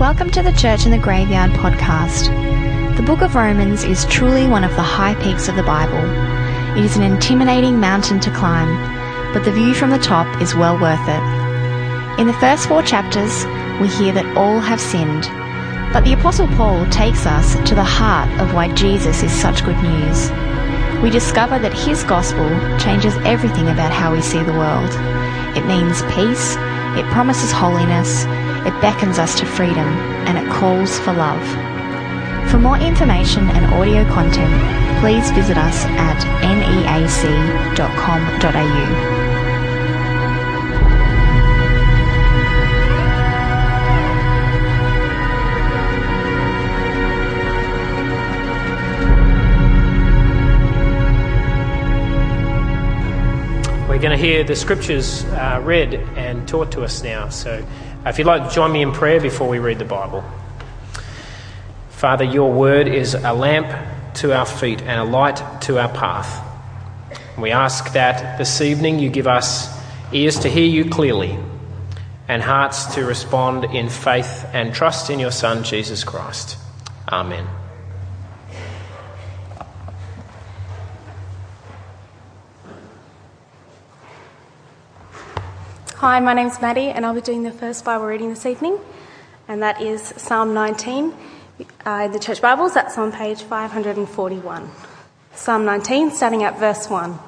Welcome to the Church in the Graveyard podcast. The book of Romans is truly one of the high peaks of the Bible. It is an intimidating mountain to climb, but the view from the top is well worth it. In the first four chapters, we hear that all have sinned, but the Apostle Paul takes us to the heart of why Jesus is such good news. We discover that his gospel changes everything about how we see the world. It means peace, it promises holiness, it beckons us to freedom, and it calls for love. For more information and audio content, please visit us at neac.com.au. going to hear the scriptures uh, read and taught to us now. So if you'd like to join me in prayer before we read the Bible. Father, your word is a lamp to our feet and a light to our path. We ask that this evening you give us ears to hear you clearly and hearts to respond in faith and trust in your Son, Jesus Christ. Amen. Hi, my name's Maddie, and I'll be doing the first Bible reading this evening, and that is Psalm 19. Uh, in the Church Bibles, that's on page 541. Psalm 19, starting at verse 1.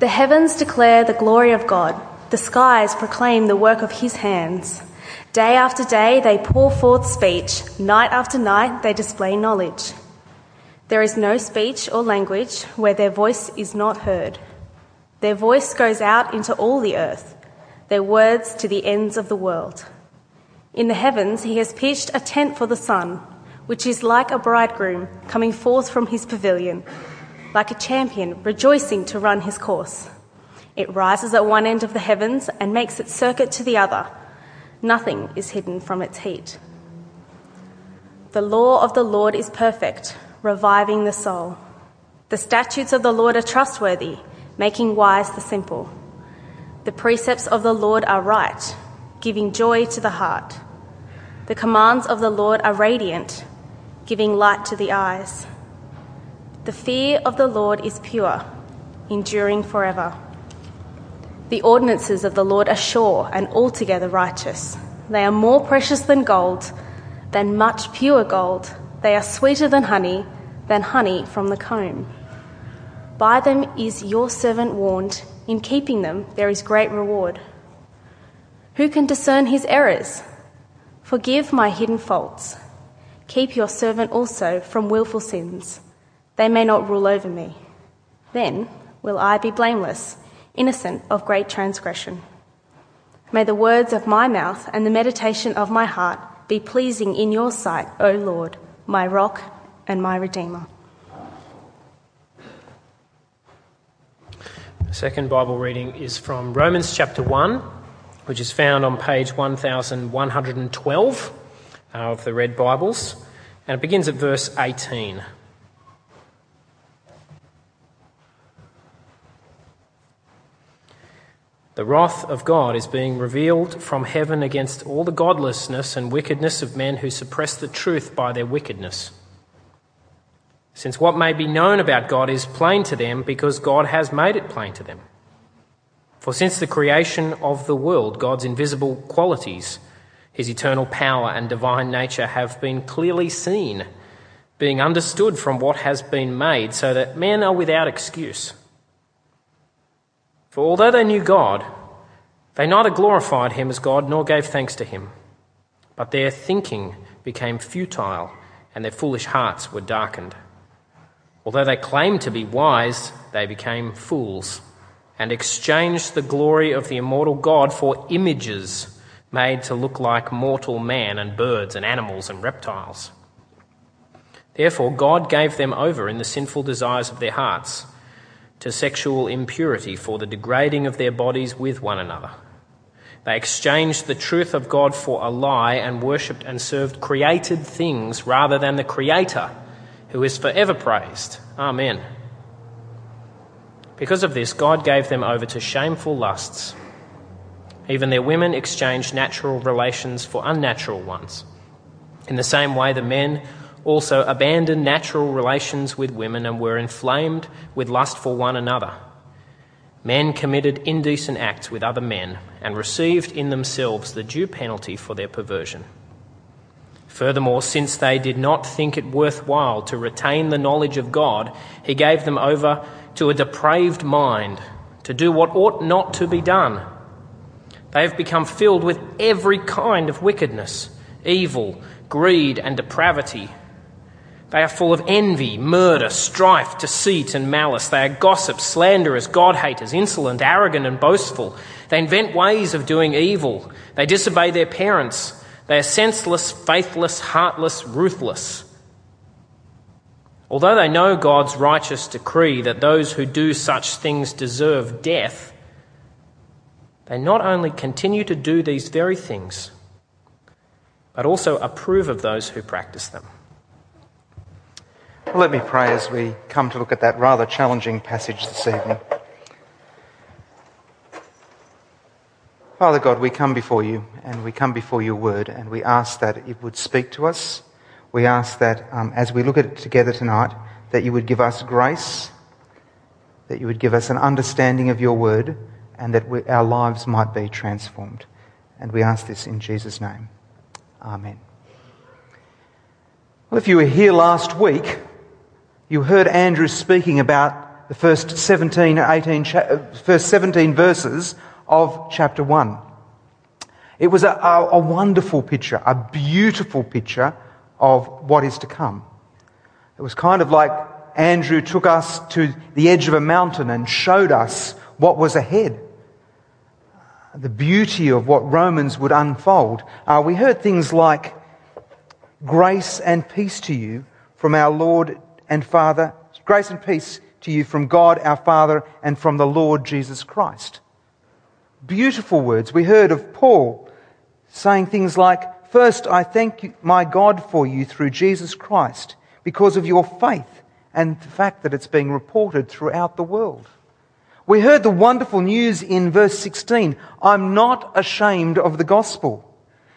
The heavens declare the glory of God, the skies proclaim the work of his hands. Day after day they pour forth speech, night after night they display knowledge. There is no speech or language where their voice is not heard. Their voice goes out into all the earth, their words to the ends of the world. In the heavens, he has pitched a tent for the sun, which is like a bridegroom coming forth from his pavilion, like a champion rejoicing to run his course. It rises at one end of the heavens and makes its circuit to the other. Nothing is hidden from its heat. The law of the Lord is perfect, reviving the soul. The statutes of the Lord are trustworthy making wise the simple. The precepts of the Lord are right, giving joy to the heart. The commands of the Lord are radiant, giving light to the eyes. The fear of the Lord is pure, enduring forever. The ordinances of the Lord are sure and altogether righteous. They are more precious than gold, than much pure gold. They are sweeter than honey, than honey from the comb. By them is your servant warned. In keeping them, there is great reward. Who can discern his errors? Forgive my hidden faults. Keep your servant also from wilful sins. They may not rule over me. Then will I be blameless, innocent of great transgression. May the words of my mouth and the meditation of my heart be pleasing in your sight, O Lord, my rock and my redeemer. Second Bible reading is from Romans chapter 1, which is found on page 1112 uh, of the Red Bibles, and it begins at verse 18. The wrath of God is being revealed from heaven against all the godlessness and wickedness of men who suppress the truth by their wickedness since what may be known about God is plain to them because God has made it plain to them. For since the creation of the world, God's invisible qualities, his eternal power and divine nature have been clearly seen, being understood from what has been made, so that men are without excuse. For although they knew God, they neither glorified him as God nor gave thanks to him, but their thinking became futile and their foolish hearts were darkened. Although they claimed to be wise, they became fools and exchanged the glory of the immortal God for images made to look like mortal man and birds and animals and reptiles. Therefore, God gave them over in the sinful desires of their hearts to sexual impurity for the degrading of their bodies with one another. They exchanged the truth of God for a lie and worshipped and served created things rather than the Creator who is forever praised. Amen. Because of this, God gave them over to shameful lusts. Even their women exchanged natural relations for unnatural ones. In the same way, the men also abandoned natural relations with women and were inflamed with lust for one another. Men committed indecent acts with other men and received in themselves the due penalty for their perversion. Furthermore, since they did not think it worthwhile to retain the knowledge of God, he gave them over to a depraved mind to do what ought not to be done. They have become filled with every kind of wickedness, evil, greed, and depravity. They are full of envy, murder, strife, deceit, and malice. They are gossips, slanderers, God haters, insolent, arrogant, and boastful. They invent ways of doing evil. They disobey their parents. They are senseless, faithless, heartless, ruthless. Although they know God's righteous decree that those who do such things deserve death, they not only continue to do these very things, but also approve of those who practice them. Well, let me pray as we come to look at that rather challenging passage this evening. Father God, we come before you and we come before your word and we ask that it would speak to us. We ask that um, as we look at it together tonight, that you would give us grace, that you would give us an understanding of your word, and that we, our lives might be transformed. And we ask this in Jesus' name. Amen. Well, if you were here last week, you heard Andrew speaking about the first 17, 18, first 17 verses of chapter 1. It was a, a, a wonderful picture, a beautiful picture of what is to come. It was kind of like Andrew took us to the edge of a mountain and showed us what was ahead. The beauty of what Romans would unfold. Uh, we heard things like, Grace and peace to you from our Lord and Father, grace and peace to you from God our Father and from the Lord Jesus Christ. Beautiful words. We heard of Paul saying things like, First, I thank my God for you through Jesus Christ because of your faith and the fact that it's being reported throughout the world. We heard the wonderful news in verse 16 I'm not ashamed of the gospel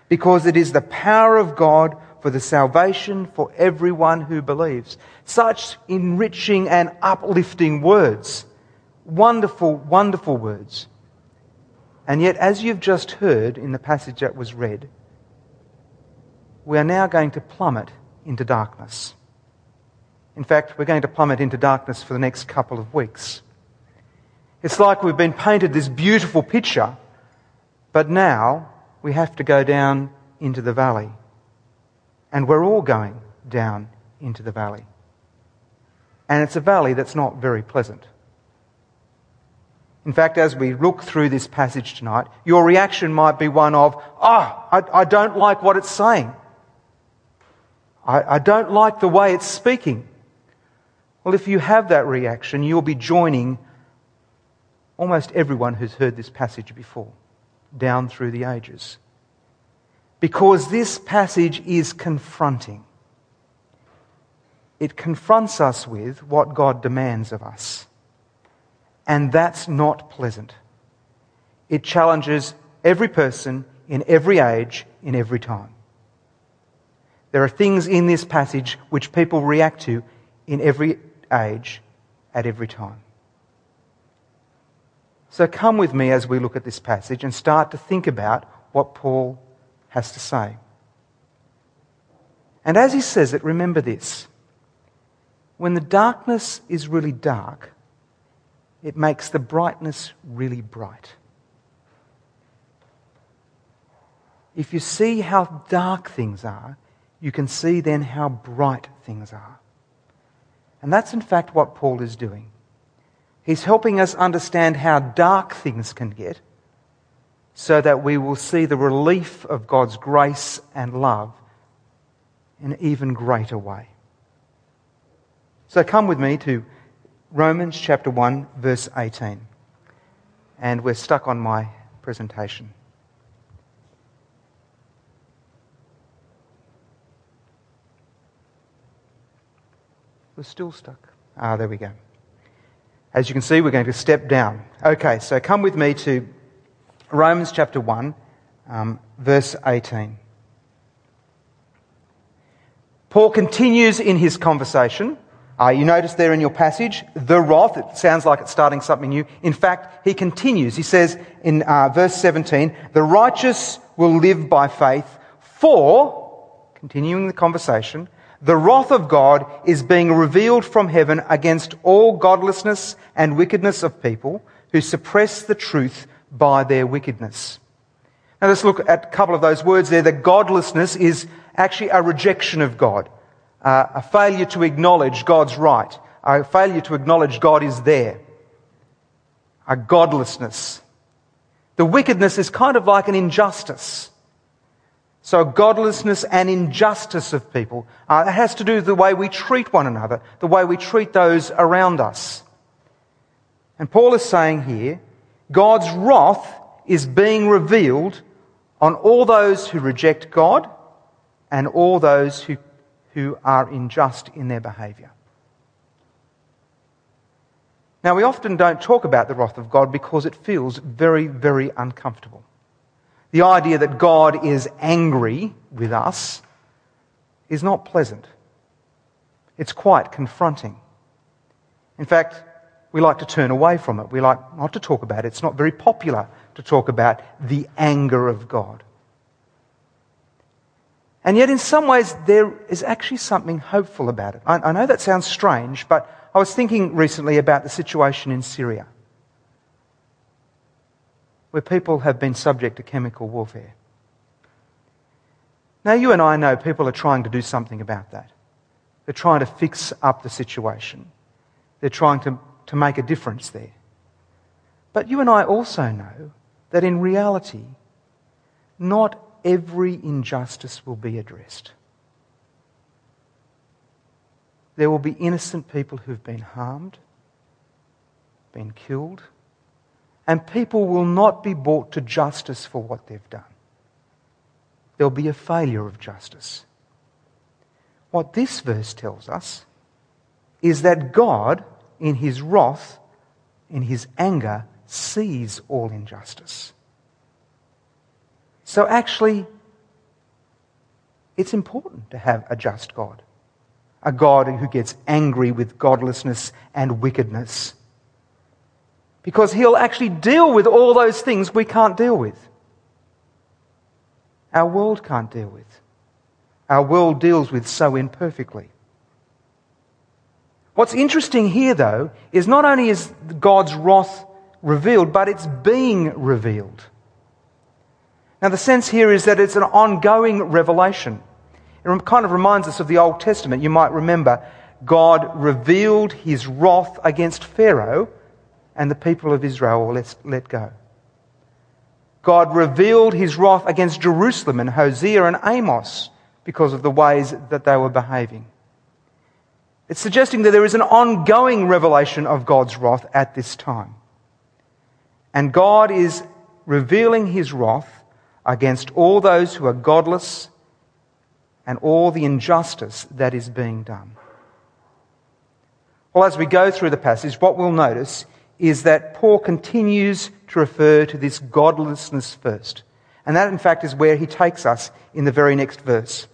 because it is the power of God for the salvation for everyone who believes. Such enriching and uplifting words. Wonderful, wonderful words. And yet, as you've just heard in the passage that was read, we are now going to plummet into darkness. In fact, we're going to plummet into darkness for the next couple of weeks. It's like we've been painted this beautiful picture, but now we have to go down into the valley. And we're all going down into the valley. And it's a valley that's not very pleasant. In fact, as we look through this passage tonight, your reaction might be one of, ah, oh, I, I, don't like what it's saying. I, I don't like the way it's speaking. Well, if you have that reaction, you'll be joining almost everyone who's heard this passage before, down through the ages because this passage is confronting. It confronts us with what God demands of us. And that's not pleasant. It challenges every person in every age, in every time. There are things in this passage which people react to in every age, at every time. So come with me as we look at this passage and start to think about what Paul has to say. And as he says it, remember this. When the darkness is really dark, it makes the brightness really bright. If you see how dark things are, you can see then how bright things are. And that's in fact what Paul is doing. He's helping us understand how dark things can get so that we will see the relief of God's grace and love in an even greater way. So come with me to Romans chapter 1, verse 18. And we're stuck on my presentation. We're still stuck. Ah, there we go. As you can see, we're going to step down. Okay, so come with me to Romans chapter 1, um, verse 18. Paul continues in his conversation. Uh, you notice there in your passage, the wrath, it sounds like it's starting something new. In fact, he continues. He says in uh, verse 17, the righteous will live by faith, for, continuing the conversation, the wrath of God is being revealed from heaven against all godlessness and wickedness of people who suppress the truth by their wickedness. Now let's look at a couple of those words there. The godlessness is actually a rejection of God, uh, a failure to acknowledge God's right, a failure to acknowledge God is there, a godlessness. The wickedness is kind of like an injustice. So, godlessness and injustice of people. Uh, it has to do with the way we treat one another, the way we treat those around us. And Paul is saying here God's wrath is being revealed on all those who reject God and all those who, who are unjust in their behaviour. Now, we often don't talk about the wrath of God because it feels very, very uncomfortable. The idea that God is angry with us is not pleasant. It's quite confronting. In fact, we like to turn away from it. We like not to talk about it. It's not very popular to talk about the anger of God. And yet, in some ways, there is actually something hopeful about it. I, I, know that sounds strange, but I was thinking recently about the situation in Syria, where people have been subject to chemical warfare. Now, you and I know people are trying to do something about that. They're trying to fix up the situation, they're trying to, to make a difference there. But you and I also know that in reality, not every injustice will be addressed. There will be innocent people who've been harmed, been killed, and people will not be brought to justice for what they've done. There'll be a failure of justice. What this verse tells us is that God, in his wrath, in his anger, sees all injustice. So actually, it's important to have a just God, a God who gets angry with godlessness and wickedness. Because he'll actually deal with all those things we can't deal with. Our world can't deal with. Our world deals with so imperfectly. What's interesting here, though, is not only is God's wrath revealed, but it's being revealed. Now, the sense here is that it's an ongoing revelation. It kind of reminds us of the Old Testament. You might remember God revealed his wrath against Pharaoh, and the people of Israel were let, go. God revealed his wrath against Jerusalem and Hosea and Amos because of the ways that they were behaving. It's suggesting that there is an ongoing revelation of God's wrath at this time. And God is revealing his wrath against all those who are godless and all the injustice that is being done. Well, as we go through the passage, what we'll notice is that Paul continues to refer to this godlessness first. And that, in fact, is where he takes us in the very next verse.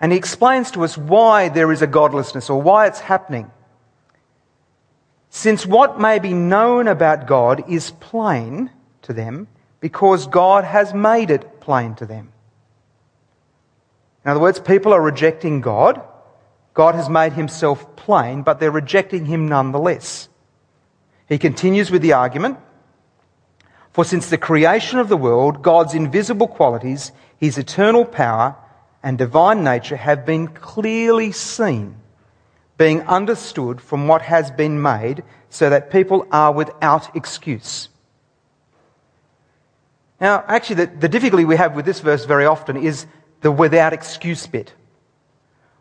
And he explains to us why there is a godlessness or why it's happening. Since what may be known about God is plain to them, because God has made it plain to them. In other words, people are rejecting God. God has made himself plain, but they're rejecting him nonetheless. He continues with the argument For since the creation of the world, God's invisible qualities, his eternal power, and divine nature have been clearly seen, being understood from what has been made, so that people are without excuse. Now, actually, the, the difficulty we have with this verse very often is the without excuse bit.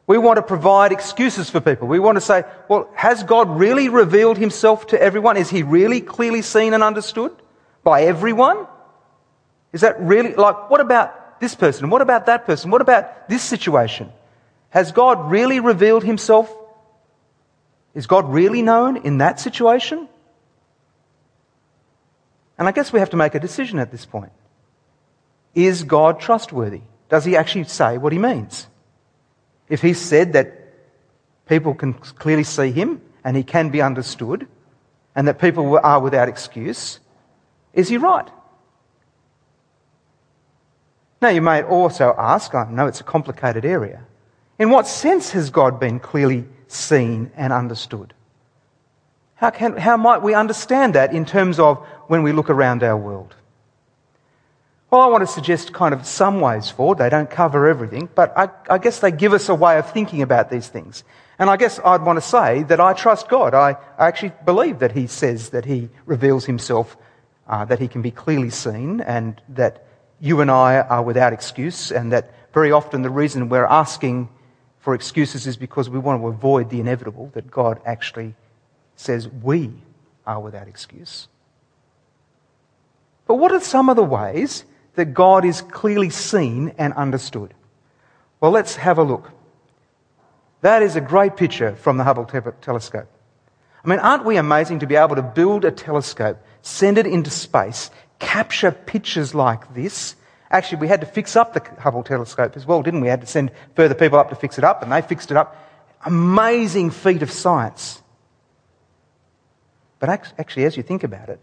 We want to provide excuses for people. We want to say, well, has God really revealed himself to everyone? Is he really clearly seen and understood by everyone? Is that really, like, what about this person? What about that person? What about this situation? Has God really revealed himself? Is God really known in that situation? And I guess we have to make a decision at this point. Is God trustworthy? Does he actually say what he means? If he said that people can clearly see him and he can be understood and that people are without excuse, is he right? Now, you may also ask, I know it's a complicated area, in what sense has God been clearly seen and understood? How, can, how might we understand that in terms of when we look around our world? Well, I want to suggest kind of some ways forward. They don't cover everything, but I, I, guess they give us a way of thinking about these things. And I guess I'd want to say that I trust God. I, I actually believe that He says that He reveals Himself, uh, that He can be clearly seen, and that you and I are without excuse, and that very often the reason we're asking for excuses is because we want to avoid the inevitable, that God actually says we are without excuse. But what are some of the ways that God is clearly seen and understood? Well, let's have a look. That is a great picture from the Hubble telescope. I mean, aren't we amazing to be able to build a telescope, send it into space, capture pictures like this? Actually, we had to fix up the Hubble telescope as well, didn't we? We had to send further people up to fix it up, and they fixed it up. Amazing feat of science. But actually, as you think about it,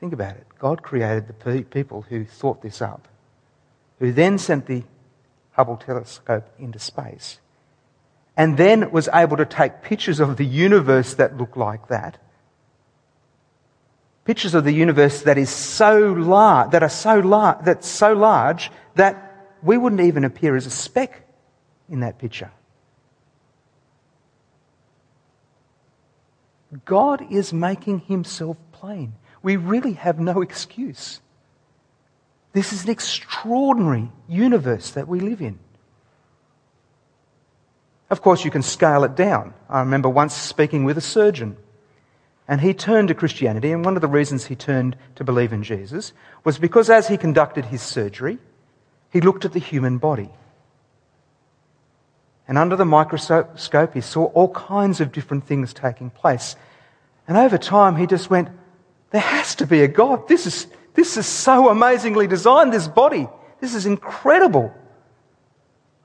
think about it. God created the people who thought this up, who then sent the Hubble telescope into space, and then was able to take pictures of the universe that look like that. Pictures of the universe that is so large, that are so large, that's so large that we wouldn't even appear as a speck in that picture. God is making himself plain. We really have no excuse. This is an extraordinary universe that we live in. Of course, you can scale it down. I remember once speaking with a surgeon, and he turned to Christianity, and one of the reasons he turned to believe in Jesus was because as he conducted his surgery, he looked at the human body. And under the microscope, he saw all kinds of different things taking place. And over time, he just went, There has to be a God. This is, this is so amazingly designed, this body. This is incredible.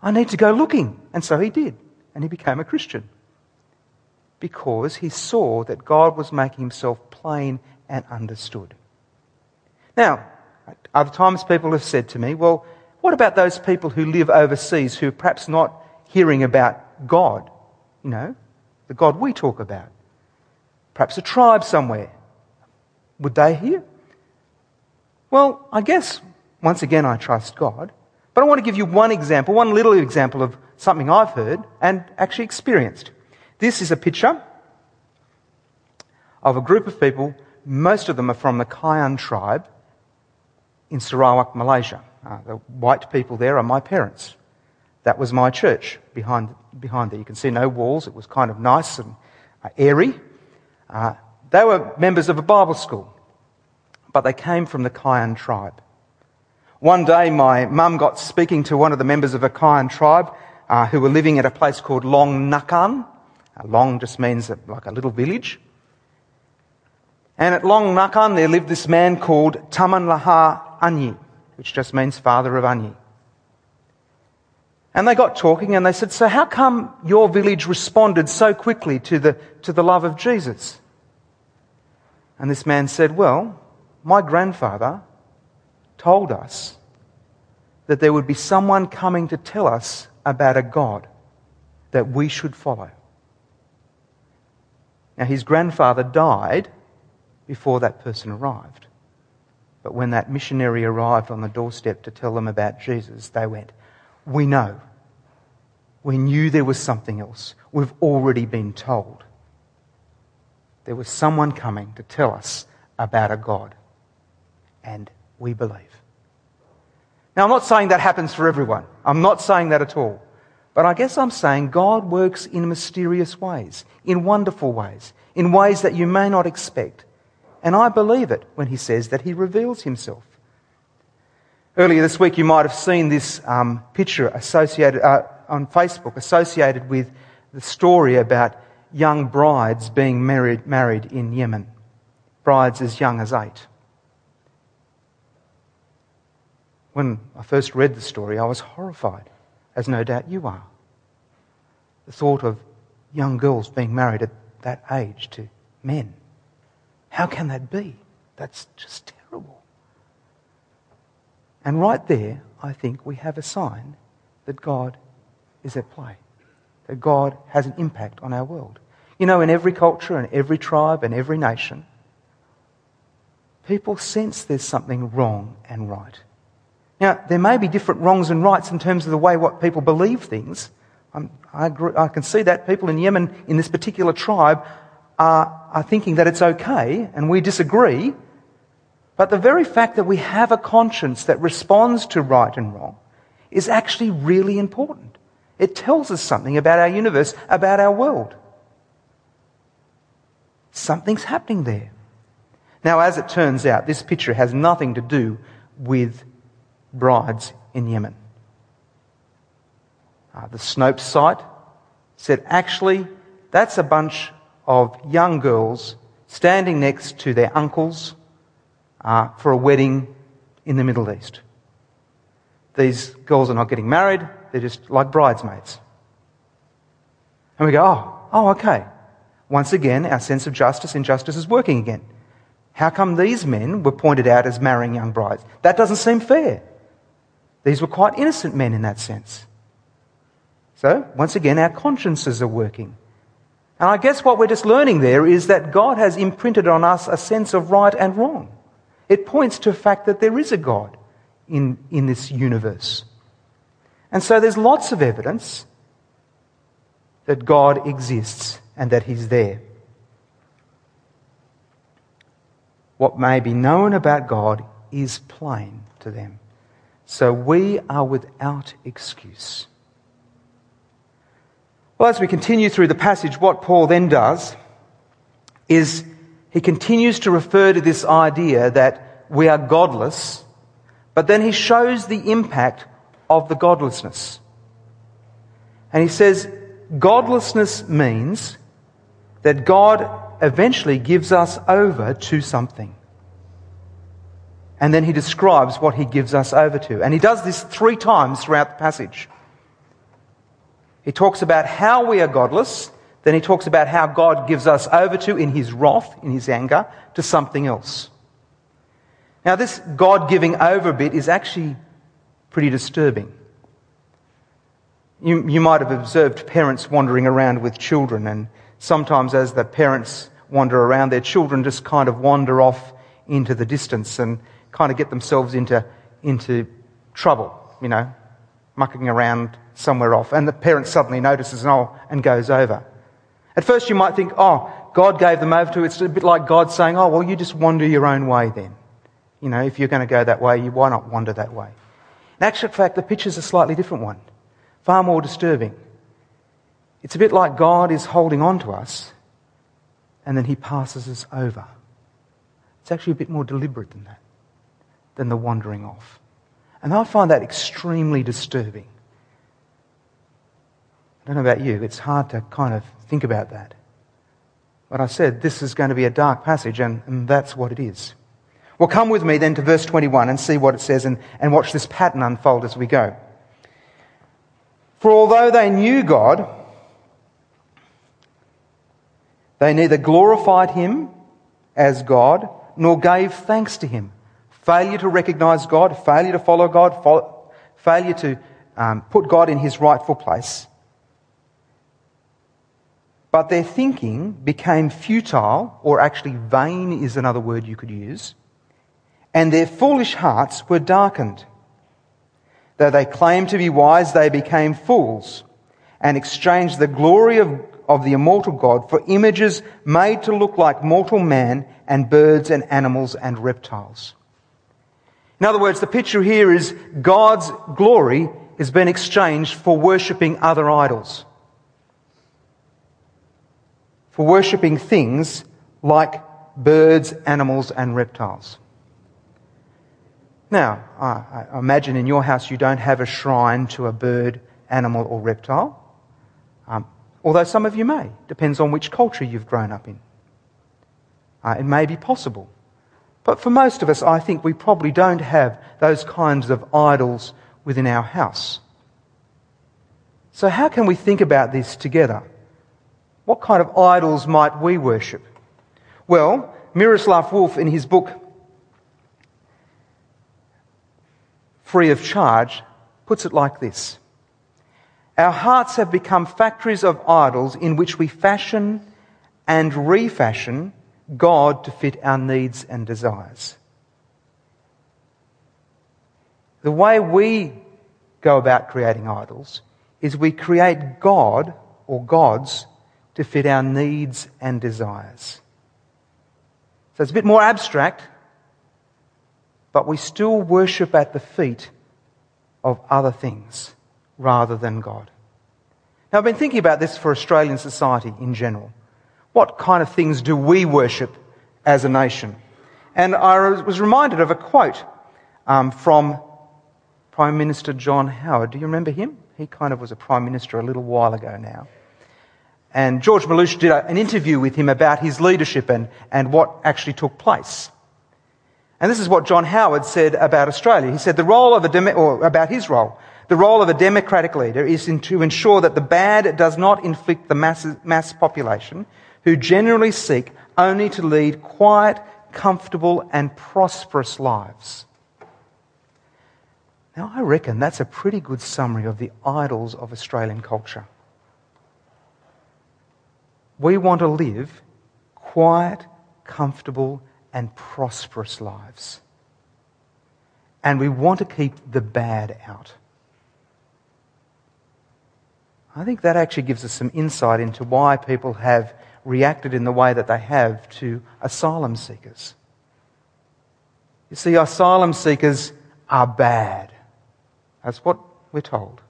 I need to go looking. And so he did. And he became a Christian. Because he saw that God was making himself plain and understood. Now, other times people have said to me, well, what about those people who live overseas who are perhaps not hearing about God? You know, the God we talk about. Perhaps a tribe somewhere. Would they hear? Well, I guess, once again, I trust God. But I want to give you one example, one little example of something I've heard and actually experienced. This is a picture of a group of people. Most of them are from the Kayan tribe in Sarawak, Malaysia. Uh, the white people there are my parents. That was my church behind, behind there. You can see no walls. It was kind of nice and uh, airy. Uh, they were members of a Bible school, but they came from the Kayan tribe. One day, my mum got speaking to one of the members of a Kayan tribe uh, who were living at a place called Long Nakan. Uh, Long just means like a little village. And at Long Nakan, there lived this man called Taman Laha Anyi, which just means father of Anyi. And they got talking and they said, So, how come your village responded so quickly to the, to the love of Jesus? And this man said, Well, my grandfather told us that there would be someone coming to tell us about a God that we should follow. Now, his grandfather died before that person arrived. But when that missionary arrived on the doorstep to tell them about Jesus, they went, We know. We knew there was something else. We've already been told there was someone coming to tell us about a God. And we believe. Now, I'm not saying that happens for everyone. I'm not saying that at all. But I guess I'm saying God works in mysterious ways, in wonderful ways, in ways that you may not expect. And I believe it when He says that He reveals Himself. Earlier this week, you might have seen this um, picture associated uh, on Facebook associated with the story about young brides being married, married in Yemen. brides as young as eight. When I first read the story, I was horrified, as no doubt you are. The thought of young girls being married at that age to men. How can that be? That's just terrible. And right there, I think we have a sign that God is at play, that God has an impact on our world. You know, in every culture and every tribe and every nation, people sense there's something wrong and right. Now, there may be different wrongs and rights in terms of the way what people believe things. I, agree, I can see that people in Yemen, in this particular tribe, are, are thinking that it's okay, and we disagree. But the very fact that we have a conscience that responds to right and wrong is actually really important. It tells us something about our universe, about our world. Something's happening there. Now, as it turns out, this picture has nothing to do with brides in Yemen. Uh, the Snopes site said, actually, that's a bunch of young girls standing next to their uncles uh, for a wedding in the Middle East. These girls are not getting married, they're just like bridesmaids. And we go, oh, oh, okay. Once again, our sense of justice and justice is working again. How come these men were pointed out as marrying young brides? That doesn't seem fair. These were quite innocent men in that sense. So, once again, our consciences are working. And I guess what we're just learning there is that God has imprinted on us a sense of right and wrong. It points to the fact that there is a God in, in this universe. And so there's lots of evidence that God exists and that He's there. What may be known about God is plain to them. So we are without excuse. Well, as we continue through the passage, what Paul then does is he continues to refer to this idea that we are godless, but then he shows the impact of the godlessness. And he says, godlessness means that God eventually gives us over to something. And then he describes what he gives us over to. And he does this three times throughout the passage. He talks about how we are godless. Then he talks about how God gives us over to, in his wrath, in his anger, to something else. Now, this God giving over bit is actually pretty disturbing. You, you might have observed parents wandering around with children, and sometimes as the parents wander around, their children just kind of wander off into the distance and kind of get themselves into, into trouble, you know, mucking around somewhere off, and the parent suddenly notices and, oh, and goes over. At first, you might think, oh, God gave them over to. It's a bit like God saying, oh, well, you just wander your own way then. You know, if you're going to go that way, why not wander that way? In actual fact, the picture's a slightly different one, far more disturbing. It's a bit like God is holding on to us and then he passes us over. It's actually a bit more deliberate than that, than the wandering off. And I find that extremely disturbing. I don't know about you, it's hard to kind of think about that. But I said this is going to be a dark passage, and, and that's what it is. Well, come with me then to verse 21 and see what it says and, and watch this pattern unfold as we go. For although they knew God, they neither glorified him as God nor gave thanks to him. Failure to recognize God, failure to follow God, failure to um, put God in his rightful place but their thinking became futile, or actually vain is another word you could use, and their foolish hearts were darkened. Though they claimed to be wise, they became fools and exchanged the glory of, of the immortal God for images made to look like mortal man and birds and animals and reptiles. In other words, the picture here is God's glory has been exchanged for worshipping other idols for worshipping things like birds, animals, and reptiles. Now, I imagine in your house you don't have a shrine to a bird, animal, or reptile. Um, although some of you may. Depends on which culture you've grown up in. Uh, it may be possible. But for most of us, I think we probably don't have those kinds of idols within our house. So, how can we think about this together? What kind of idols might we worship? Well, Miroslav Volf, in his book Free of Charge, puts it like this Our hearts have become factories of idols in which we fashion and refashion God to fit our needs and desires. The way we go about creating idols is we create God or gods to fit our needs and desires. So it's a bit more abstract, but we still worship at the feet of other things rather than God. Now, I've been thinking about this for Australian society in general. What kind of things do we worship as a nation? And I was reminded of a quote um, from Prime Minister John Howard. Do you remember him? He kind of was a Prime Minister a little while ago now. And George Mellouche did an interview with him about his leadership and, and what actually took place. And this is what John Howard said about Australia. He said the role of a, or about his role, the role of a democratic leader is to ensure that the bad does not inflict the mass, mass population who generally seek only to lead quiet, comfortable, and prosperous lives. Now, I reckon that's a pretty good summary of the idols of Australian culture. We want to live quiet, comfortable, and prosperous lives. And we want to keep the bad out. I think that actually gives us some insight into why people have reacted in the way that they have to asylum seekers. You see, asylum seekers are bad. That's what we're told.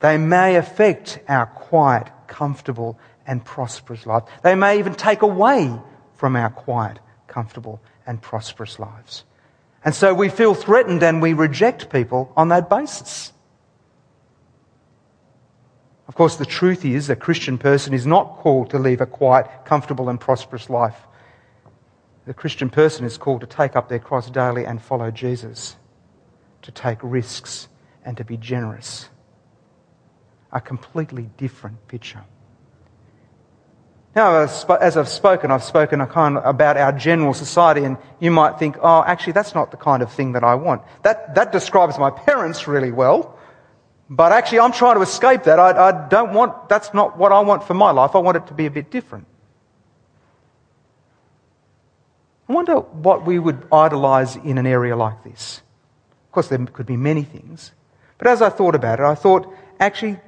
They may affect our quiet, comfortable, and prosperous life. They may even take away from our quiet, comfortable, and prosperous lives. And so we feel threatened and we reject people on that basis. Of course, the truth is a Christian person is not called to live a quiet, comfortable, and prosperous life. The Christian person is called to take up their cross daily and follow Jesus, to take risks and to be generous. A completely different picture. Now, as I've spoken, I've spoken kind of about our general society, and you might think, oh, actually, that's not the kind of thing that I want. That, that describes my parents really well. But actually, I'm trying to escape that. I, I don't want, that's not what I want for my life. I want it to be a bit different. I wonder what we would idolize in an area like this. Of course, there could be many things. But as I thought about it, I thought actually,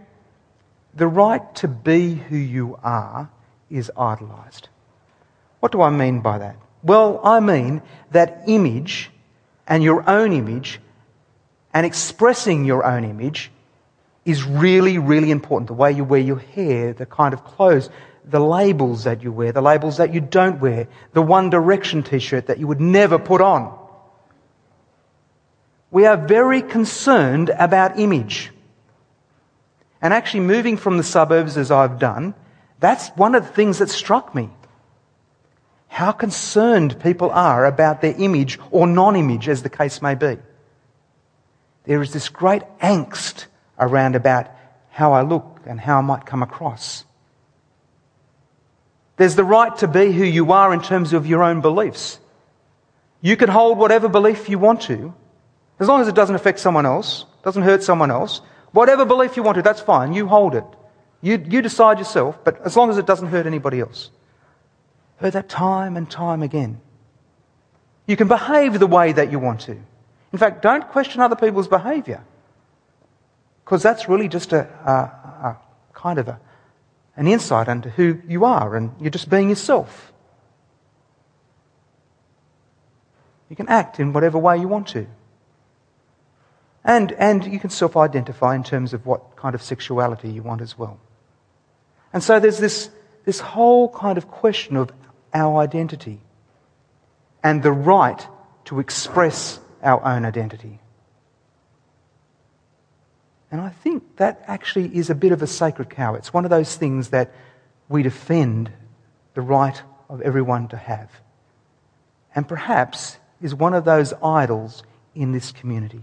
the right to be who you are is idolized. What do I mean by that? Well, I mean that image and your own image and expressing your own image is really, really important. The way you wear your hair, the kind of clothes, the labels that you wear, the labels that you don't wear, the One Direction t shirt that you would never put on. We are very concerned about image. And actually, moving from the suburbs as I've done, that's one of the things that struck me. How concerned people are about their image or non image, as the case may be. There is this great angst around about how I look and how I might come across. There's the right to be who you are in terms of your own beliefs. You can hold whatever belief you want to, as long as it doesn't affect someone else, doesn't hurt someone else. Whatever belief you want to, that's fine. You hold it. You, you decide yourself, but as long as it doesn't hurt anybody else. Heard that time and time again. You can behave the way that you want to. In fact, don't question other people's behavior. Because that's really just a, a, a kind of a, an insight into who you are, and you're just being yourself. You can act in whatever way you want to. And, and you can self identify in terms of what kind of sexuality you want as well. And so there's this, this whole kind of question of our identity and the right to express our own identity. And I think that actually is a bit of a sacred cow. It's one of those things that we defend the right of everyone to have. And perhaps is one of those idols in this community.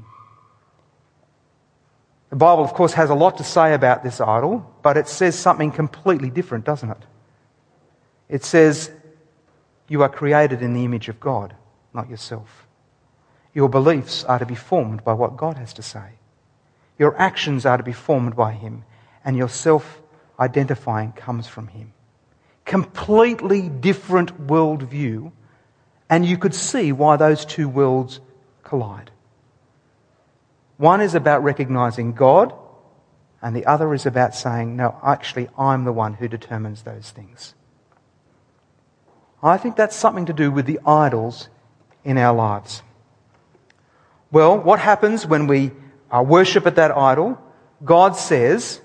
The Bible, of course, has a lot to say about this idol, but it says something completely different, doesn't it? It says, You are created in the image of God, not yourself. Your beliefs are to be formed by what God has to say. Your actions are to be formed by Him, and your self identifying comes from Him. Completely different worldview, and you could see why those two worlds collide. One is about recognizing God, and the other is about saying, No, actually, I'm the one who determines those things. I think that's something to do with the idols in our lives. Well, what happens when we uh, worship at that idol? God says,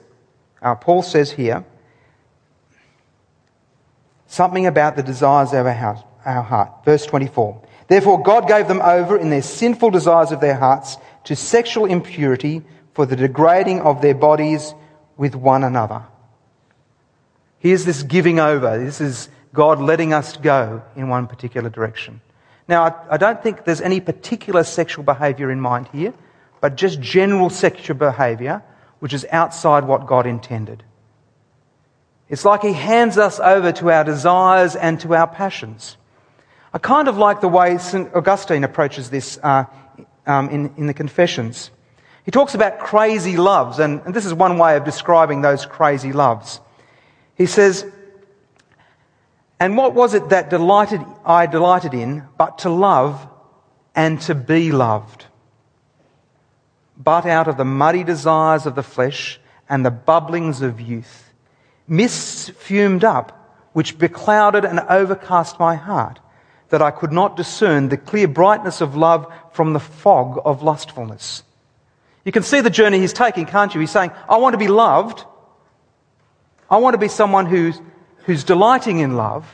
uh, Paul says here, something about the desires of our, house, our heart. Verse 24. Therefore, God gave them over in their sinful desires of their hearts to sexual impurity for the degrading of their bodies with one another. Here's this giving over. This is God letting us go in one particular direction. Now, I, I don't think there's any particular sexual behavior in mind here, but just general sexual behavior which is outside what God intended. It's like He hands us over to our desires and to our passions. I kind of like the way St. Augustine approaches this uh, um, in, in the Confessions. He talks about crazy loves, and, and this is one way of describing those crazy loves. He says, and what was it that delighted, I delighted in but to love and to be loved? But out of the muddy desires of the flesh and the bubblings of youth, mists fumed up, which beclouded and overcast my heart, that I could not discern the clear brightness of love from the fog of lustfulness. You can see the journey he's taking, can't you? He's saying, I want to be loved. I want to be someone who's who's delighting in love.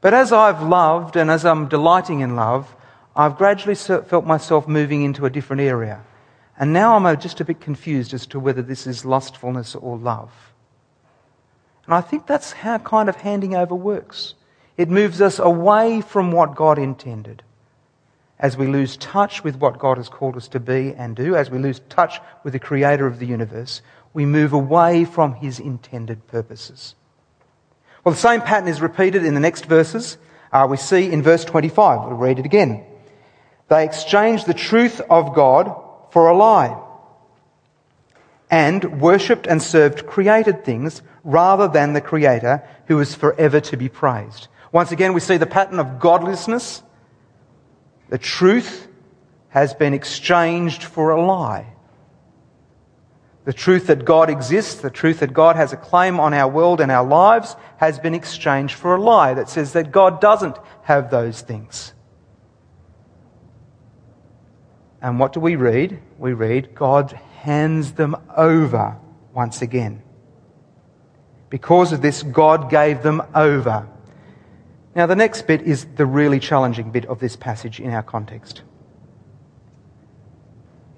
But as I've loved and as I'm delighting in love, I've gradually felt myself moving into a different area. And now I'm just a bit confused as to whether this is lustfulness or love. And I think that's how kind of handing over works. It moves us away from what God intended. As we lose touch with what God has called us to be and do, as we lose touch with the creator of the universe, we move away from his intended purposes. Well, the same pattern is repeated in the next verses. Uh, we see in verse 25. We'll read it again. They exchanged the truth of God for a lie and worshipped and served created things rather than the Creator who is forever to be praised. Once again, we see the pattern of godlessness. The truth has been exchanged for a lie. The truth that God exists, the truth that God has a claim on our world and our lives, has been exchanged for a lie that says that God doesn't have those things. And what do we read? We read, God hands them over once again. Because of this, God gave them over. Now, the next bit is the really challenging bit of this passage in our context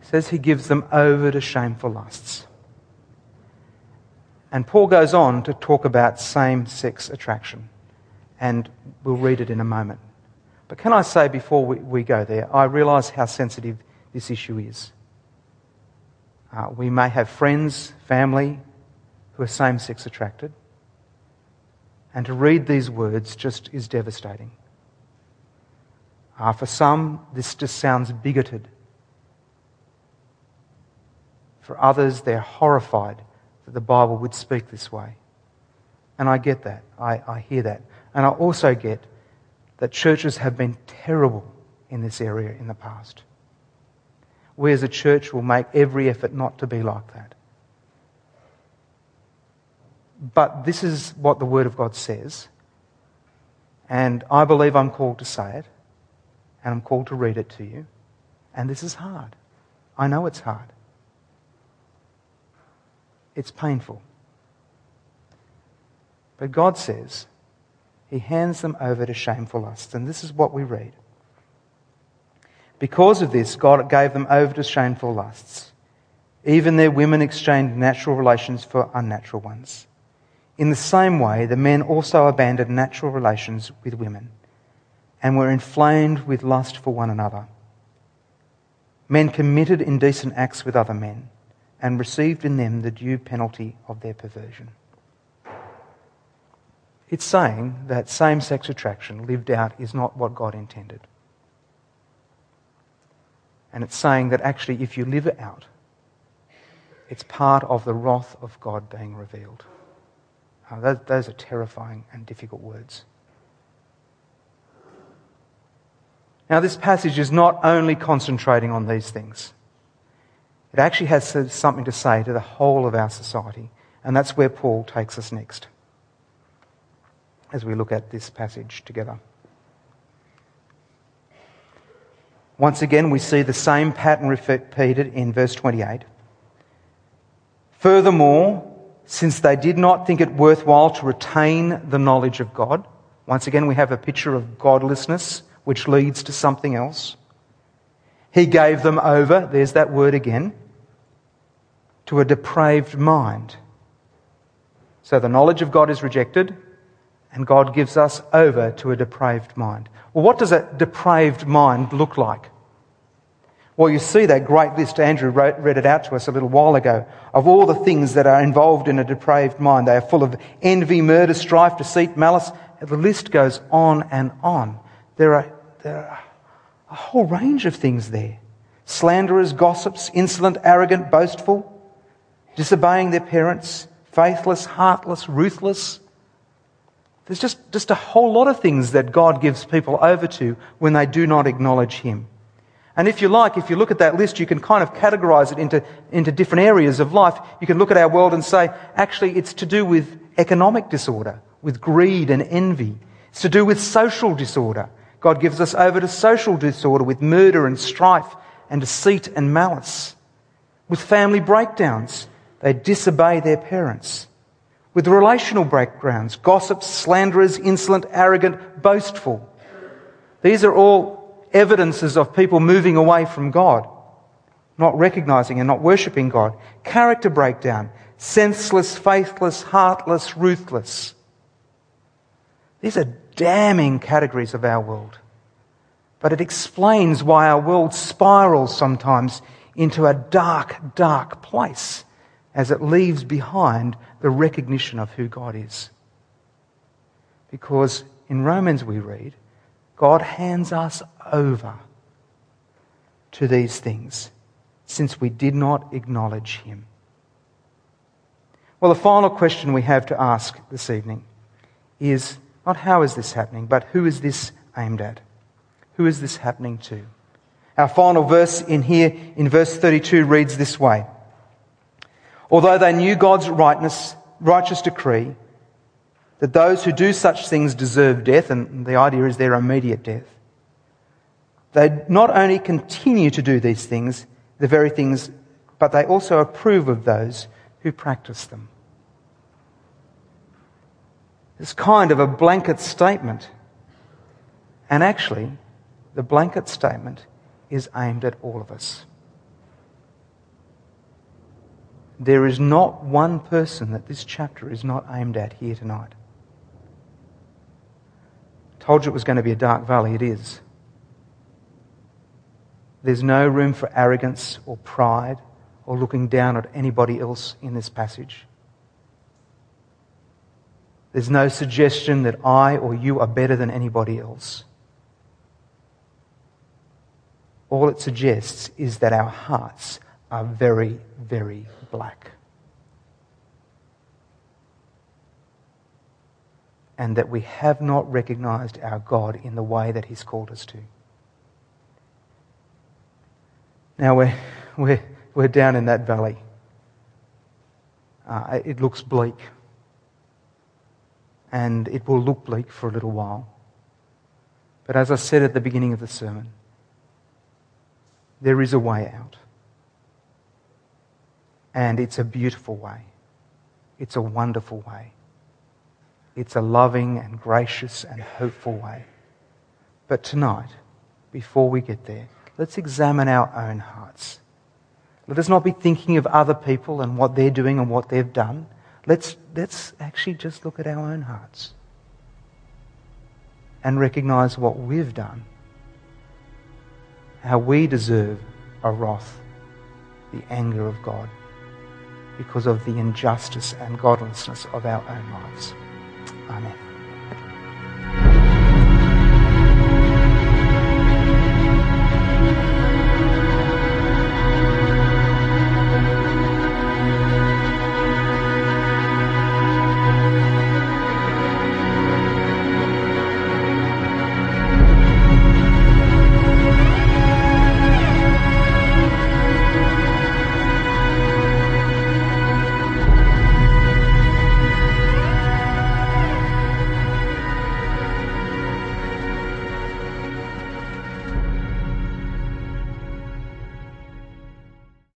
It says he gives them over to shameful lusts. And Paul goes on to talk about same sex attraction. And we'll read it in a moment. But can I say before we, we go there, I realise how sensitive this issue is. Uh, we may have friends, family who are same sex attracted. And to read these words just is devastating. Uh, for some, this just sounds bigoted. For others, they're horrified that the Bible would speak this way. And I get that. I, I hear that. And I also get that churches have been terrible in this area in the past. We as a church will make every effort not to be like that. But this is what the Word of God says. And I believe I'm called to say it. And I'm called to read it to you. And this is hard. I know it's hard. It's painful. But God says He hands them over to shameful lusts. And this is what we read. Because of this, God gave them over to shameful lusts. Even their women exchanged natural relations for unnatural ones. In the same way, the men also abandoned natural relations with women and were inflamed with lust for one another. Men committed indecent acts with other men and received in them the due penalty of their perversion. It's saying that same sex attraction lived out is not what God intended. And it's saying that actually, if you live it out, it's part of the wrath of God being revealed. Those, those are terrifying and difficult words. Now, this passage is not only concentrating on these things, it actually has something to say to the whole of our society. And that's where Paul takes us next as we look at this passage together. Once again, we see the same pattern repeated in verse 28. Furthermore, since they did not think it worthwhile to retain the knowledge of God, once again, we have a picture of godlessness which leads to something else. He gave them over, there's that word again, to a depraved mind. So the knowledge of God is rejected, and God gives us over to a depraved mind. Well, what does a depraved mind look like? Well, you see that great list, Andrew wrote, read it out to us a little while ago, of all the things that are involved in a depraved mind. They are full of envy, murder, strife, deceit, malice. The list goes on and on. There are, there are a whole range of things there. Slanderers, gossips, insolent, arrogant, boastful, disobeying their parents, faithless, heartless, ruthless. There's just, just a whole lot of things that God gives people over to when they do not acknowledge Him. And if you like, if you look at that list, you can kind of categorize it into, into different areas of life. You can look at our world and say, actually, it's to do with economic disorder, with greed and envy. It's to do with social disorder. God gives us over to social disorder with murder and strife and deceit and malice. With family breakdowns, they disobey their parents. With relational breakdowns, gossips, slanderers, insolent, arrogant, boastful. These are all evidences of people moving away from God, not recognizing and not worshipping God. Character breakdown, senseless, faithless, heartless, ruthless. These are damning categories of our world. But it explains why our world spirals sometimes into a dark, dark place as it leaves behind the recognition of who God is. Because in Romans we read, God hands us over to these things since we did not acknowledge Him. Well, the final question we have to ask this evening is not how is this happening, but who is this aimed at? Who is this happening to? Our final verse in here, in verse 32, reads this way Although they knew God's rightness, righteous decree, that those who do such things deserve death, and the idea is their immediate death. They not only continue to do these things, the very things, but they also approve of those who practice them. It's kind of a blanket statement. And actually, the blanket statement is aimed at all of us. There is not one person that this chapter is not aimed at here tonight. Told you it was going to be a dark valley. It is. There's no room for arrogance or pride or looking down at anybody else in this passage. There's no suggestion that I or you are better than anybody else. All it suggests is that our hearts are very, very black. and that we have not recognized our God in the way that He's called us to. Now we're, we're, we're down in that valley. Uh, it looks bleak. And it will look bleak for a little while. But as I said at the beginning of the sermon, there is a way out. And it's a beautiful way. It's a wonderful way. It's a loving and gracious and hopeful way. But tonight, before we get there, let's examine our own hearts. Let us not be thinking of other people and what they're doing and what they've done. Let's, let's actually just look at our own hearts and recognize what we've done, how we deserve a wrath, the anger of God because of the injustice and godlessness of our own lives. Amen.